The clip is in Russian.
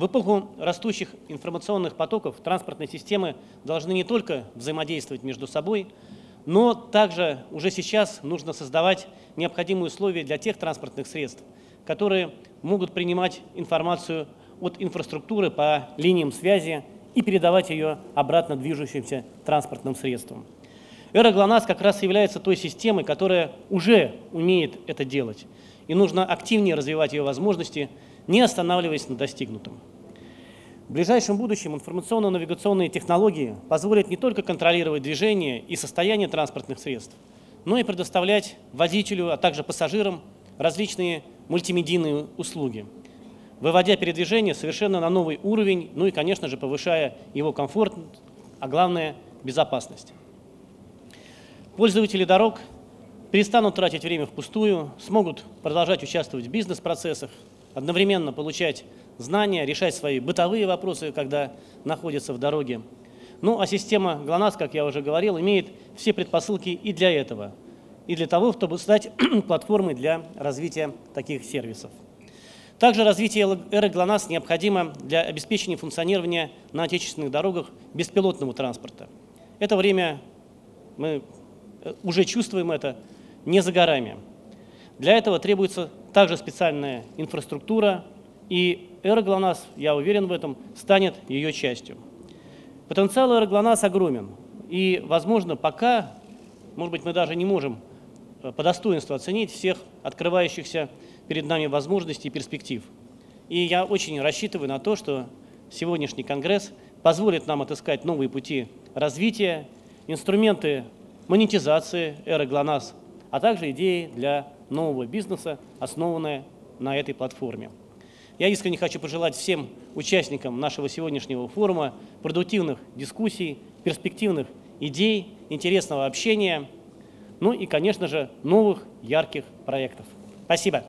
В эпоху растущих информационных потоков транспортные системы должны не только взаимодействовать между собой, но также уже сейчас нужно создавать необходимые условия для тех транспортных средств, которые могут принимать информацию от инфраструктуры по линиям связи и передавать ее обратно движущимся транспортным средствам. Эра ГЛОНАСС как раз является той системой, которая уже умеет это делать. И нужно активнее развивать ее возможности, не останавливаясь на достигнутом. В ближайшем будущем информационно-навигационные технологии позволят не только контролировать движение и состояние транспортных средств, но и предоставлять водителю, а также пассажирам различные мультимедийные услуги, выводя передвижение совершенно на новый уровень, ну и, конечно же, повышая его комфорт, а главное – безопасность. Пользователи дорог перестанут тратить время впустую, смогут продолжать участвовать в бизнес-процессах, одновременно получать знания, решать свои бытовые вопросы, когда находятся в дороге. Ну а система ГЛОНАСС, как я уже говорил, имеет все предпосылки и для этого, и для того, чтобы стать платформой для развития таких сервисов. Также развитие эры ГЛОНАСС необходимо для обеспечения функционирования на отечественных дорогах беспилотного транспорта. Это время мы Э, уже чувствуем это, не за горами. Для этого требуется также специальная инфраструктура, и «Эроглонас», я уверен в этом, станет ее частью. Потенциал «Эроглонас» огромен, и, возможно, пока, может быть, мы даже не можем э, по достоинству оценить всех открывающихся перед нами возможностей и перспектив. И я очень рассчитываю на то, что сегодняшний Конгресс позволит нам отыскать новые пути развития, инструменты монетизации эры ГЛОНАСС, а также идеи для нового бизнеса, основанные на этой платформе. Я искренне хочу пожелать всем участникам нашего сегодняшнего форума продуктивных дискуссий, перспективных идей, интересного общения, ну и, конечно же, новых ярких проектов. Спасибо.